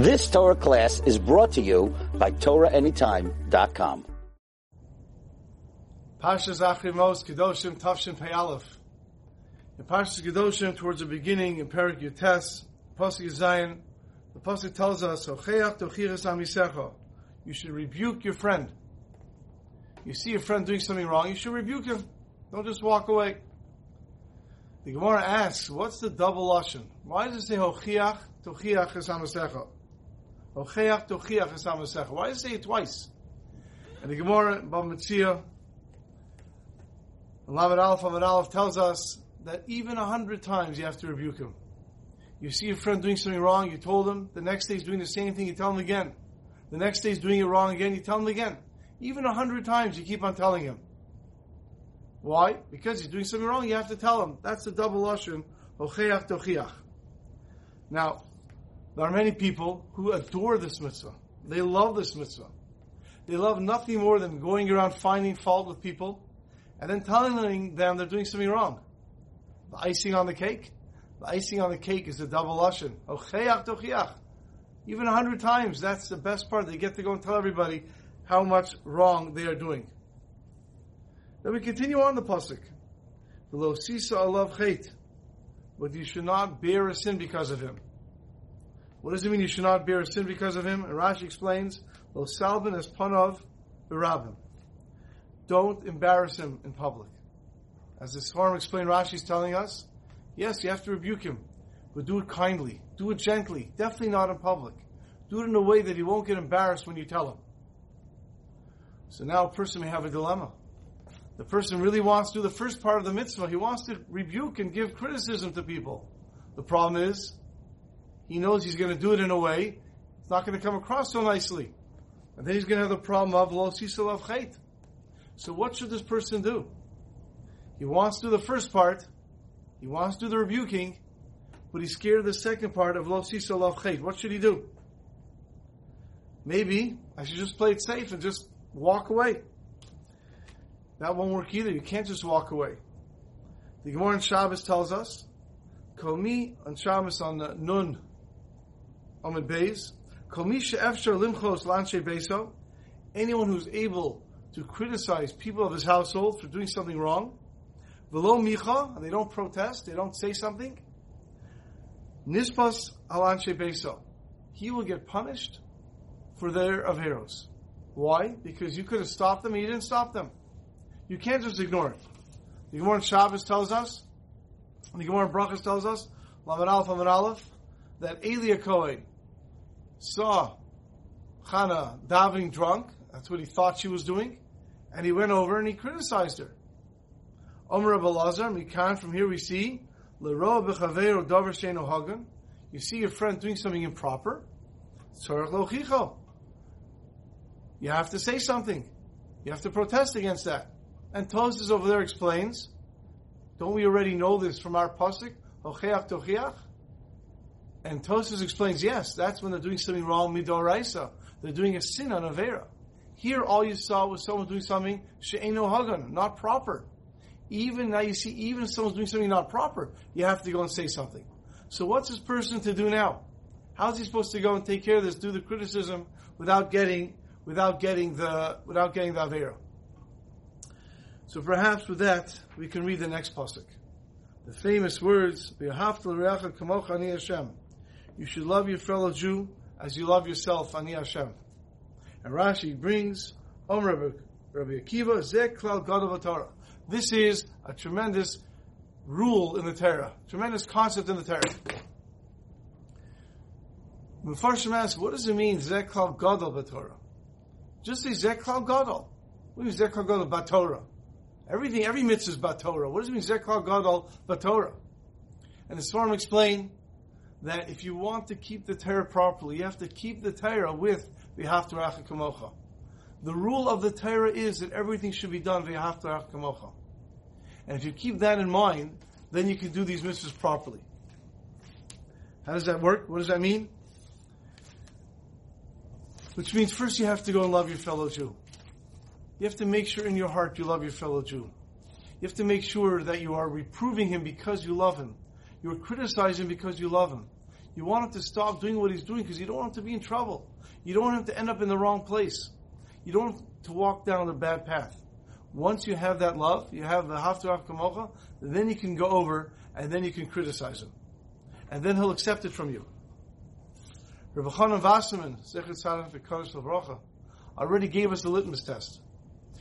This Torah class is brought to you by TorahAnytime.com. Parshas Achrimos Kedoshim Tavshin Pei Aleph. In Parshas Kedoshim, towards the beginning, in Perik Yutes, Pasuk Zion, the Pasuk tells us, "Ocheach tochiras amisecha." You should rebuke your friend. You see your friend doing something wrong, you should rebuke him. Don't just walk away. The Gemara asks, "What's the double lashon? Why does it say Ocheach tochiach es amisecha?" Ocheach tochiach es. Why say it twice? And the Gemara, Bava Metzia, Lamed Aleph Lamed Aleph tells us that even a hundred times you have to rebuke him. You see a friend doing something wrong, you told him. The next day he's doing the same thing, you tell him again. The next day he's doing it wrong again, you tell him again. Even a hundred times you keep on telling him. Why? Because he's doing something wrong, you have to tell him. That's the double lashon, ocheach tochiach. Now, there are many people who adore this mitzvah. They love this mitzvah. They love nothing more than going around finding fault with people and then telling them they're doing something wrong. The icing on the cake, the icing on the cake is the double lashon. Even a hundred times, that's the best part. They get to go and tell everybody how much wrong they are doing. Then we continue on the pasuk. Below sisa alav chait, but you should not bear a sin because of him. What does it mean you should not bear a sin because of him? And Rashi explains, Lo salvin as panav berabim. Don't embarrass him in public. As this farm explained, Rashi is telling us, yes, you have to rebuke him, but do it kindly, do it gently, definitely not in public. Do it in a way that he won't get embarrassed when you tell him. So now a person may have a dilemma. The person really wants to do the first part of the mitzvah. He wants to rebuke and give criticism to people. The problem is, he knows he's going to do it in a way, it's not going to come across so nicely. And then he's going to have the problem of lo sisalav chait. So what should this person do? He wants to do the first part, he wants to do the rebuking, but he's scared of the second part of lo sisalav chait. What should he do? Maybe I should just play it safe and just walk away. That won't work either. You can't just walk away. The Gemara in Shabbos tells us, Komi on Shabbos on the Nun Amid Beis, Komi she'efshar limchos lanshe beso, anyone who's able to criticize people of his household for doing something wrong, velo micha, and they don't protest, they don't say something, nispas Alanche Beso, he will get punished for their averos. Why? Because you could have stopped them and you didn't stop them. You can't just ignore it. The Gemara Shabbos tells us, the Gemara Brachas tells us, Lamed Aleph Aleph, that Elia saw Chana davening drunk. That's what he thought she was doing. And he went over and he criticized her. Omer Abelazar, Mikan, from here we see. You see your friend doing something improper. You have to say something. You have to protest against that. And Tosfos over there explains, don't we already know this from our pasuk? Ocheach tochiach? And Tosfos explains, yes, that's when they're doing something wrong, midoraisa. They're doing a sin on a Avera. Here, all you saw was someone doing something she'eno hagan, not proper. Even now, you see, even if someone's doing something not proper, you have to go and say something. So, what's this person to do now? How's he supposed to go and take care of this, do the criticism without getting, without getting the, without getting the Avera? So, perhaps with that, we can read the next pasuk. The famous words, kamocha Hashem. You should love your fellow Jew as you love yourself, Ani Hashem. And Rashi brings, Om Rabbi, Rabbi Akiva, Zek Klal Gadol Torah. This is a tremendous rule in the Torah, tremendous concept in the Torah. Mepharshim asks, what does it mean, Zek Klal Gadol Torah? Just say Zek Klal Gadol. What is Zek Klal Gadol Torah? Everything, every mitzvah is Torah. What does it mean, Zek Klal Gadol Torah? And the Svarim explain that if you want to keep the Torah properly, you have to keep the Torah with V'haftarach Kamocha. The rule of the Torah is that everything should be done V'haftarach Kamocha. And if you keep that in mind, then you can do these mitzvahs properly. How does that work? What does that mean? Which means first you have to go and love your fellow Jew. You have to make sure in your heart you love your fellow Jew. You have to make sure that you are reproving him because you love him. You're criticizing because you love him. You want him to stop doing what he's doing because you don't want him to be in trouble. You don't want him to end up in the wrong place. You don't want to walk down the bad path. Once you have that love, you have the haftarach kamocha, then you can go over and then you can criticize him. And then he'll accept it from you. Rabbi Chanan Wasserman, Zechet V'Kodesh L'Bracha, already gave us the litmus test.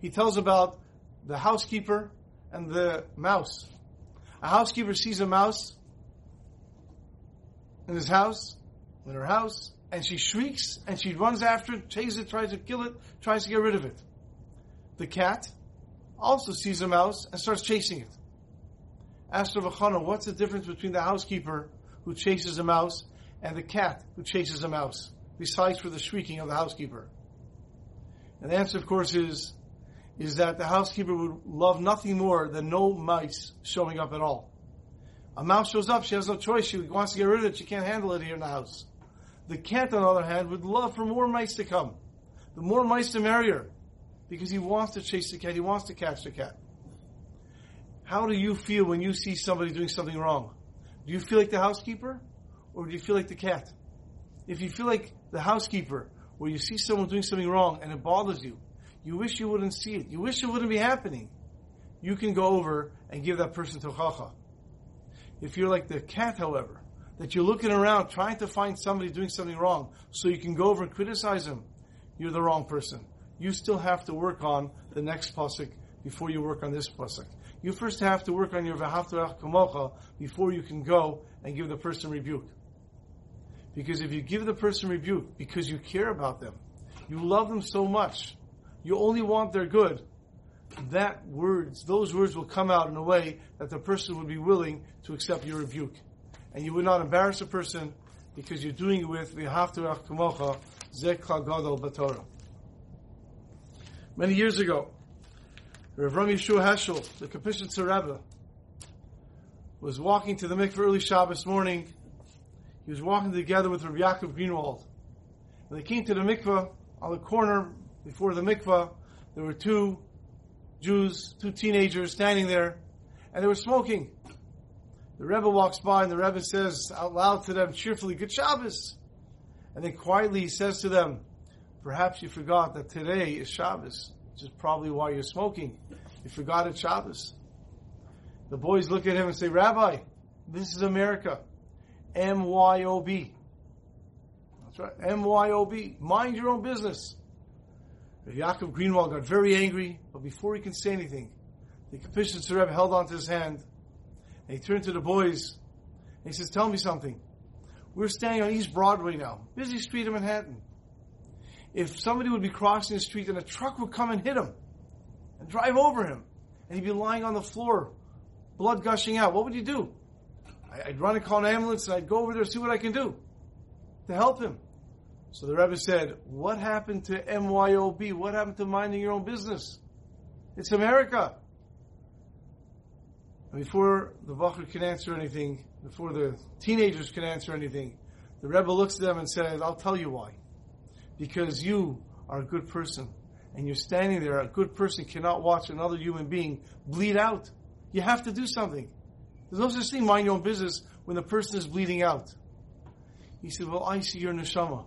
He tells about the housekeeper and the mouse. A housekeeper sees a mouse in his house, in her house, and she shrieks and she runs after it, chases it, tries to kill it, tries to get rid of it. The cat also sees a mouse and starts chasing it. Asked Rav Chana, what's the difference between the housekeeper who chases a mouse and the cat who chases a mouse, besides for the shrieking of the housekeeper? And the answer, of course, is, is that the housekeeper would love nothing more than no mice showing up at all. A mouse shows up, she has no choice, she wants to get rid of it, she can't handle it here in the house. The cat, on the other hand, would love for more mice to come. The more mice, the merrier. Because he wants to chase the cat, he wants to catch the cat. How do you feel when you see somebody doing something wrong? Do you feel like the housekeeper? Or do you feel like the cat? If you feel like the housekeeper, where you see someone doing something wrong and it bothers you, you wish you wouldn't see it, you wish it wouldn't be happening, you can go over and give that person tochacha. If you're like the cat, however, that you're looking around trying to find somebody doing something wrong so you can go over and criticize them, you're the wrong person. You still have to work on the next pasuk before you work on this pasuk. You first have to work on your v'haftarach kamocha before you can go and give the person rebuke. Because if you give the person rebuke because you care about them, you love them so much, you only want their good, that words, those words will come out in a way that the person would be willing to accept your rebuke. And you would not embarrass a person because you're doing it with v'haftarach kamocha zekla gadol b'torah. Many years ago, Rav Rami Yeshua Heschel, the Kapishitzer Rebbe, was walking to the mikveh early Shabbos morning. He was walking together with Rabbi Yaakov Greenwald. And they came to the mikveh on the corner before the mikveh. There were two Jews, two teenagers standing there, and they were smoking. The Rebbe walks by and the Rebbe says out loud to them cheerfully, Good Shabbos. And then quietly he says to them, Perhaps you forgot that today is Shabbos, which is probably why you're smoking. You forgot it's Shabbos. The boys look at him and say, Rabbi, this is America. M-Y-O-B. That's right. M-Y-O-B. Mind your own business. Yaakov Greenwald got very angry, but before he could say anything, the Kapishitzer Rebbe held onto his hand, and he turned to the boys, and he says, tell me something. We're standing on East Broadway now, busy street in Manhattan. If somebody would be crossing the street and a truck would come and hit him, and drive over him, and he'd be lying on the floor, blood gushing out, what would you do? I'd run and call an ambulance, and I'd go over there and see what I can do to help him. So the Rebbe said, What happened to MYOB? What happened to minding your own business? It's America. And before the Vacher can answer anything, before the teenagers can answer anything, the Rebbe looks at them and says, I'll tell you why. Because you are a good person. And you're standing there, a good person cannot watch another human being bleed out. You have to do something. There's no such thing, mind your own business, when the person is bleeding out. He said, Well, I see your neshama.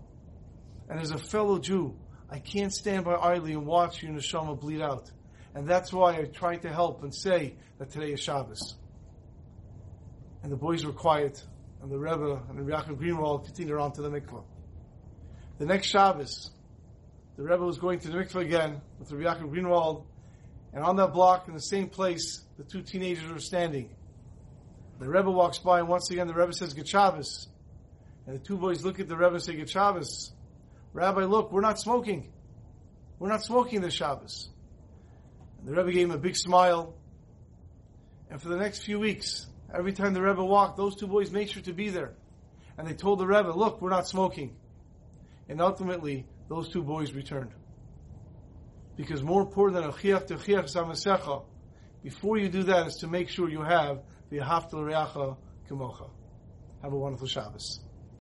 And as a fellow Jew, I can't stand by idly and watch your neshama bleed out. And that's why I tried to help and say that today is Shabbos. And the boys were quiet, and the Rebbe and the Yaakov Greenwald continued on to the mikvah. The next Shabbos, the Rebbe was going to the mikvah again with the Yaakov Greenwald, and on that block, in the same place, the two teenagers were standing. The Rebbe walks by, and once again the Rebbe says, Good Shabbos. And the two boys look at the Rebbe and say, Good Shabbos. Rabbi, look, we're not smoking. We're not smoking this Shabbos. And the Rebbe gave him a big smile. And for the next few weeks, every time the Rebbe walked, those two boys made sure to be there. And they told the Rebbe, look, we're not smoking. And ultimately, those two boys returned. Because more important than a chiach to chiach zamasecha, before you do that is to make sure you have the haftal reacha kemocha. Have a wonderful Shabbos.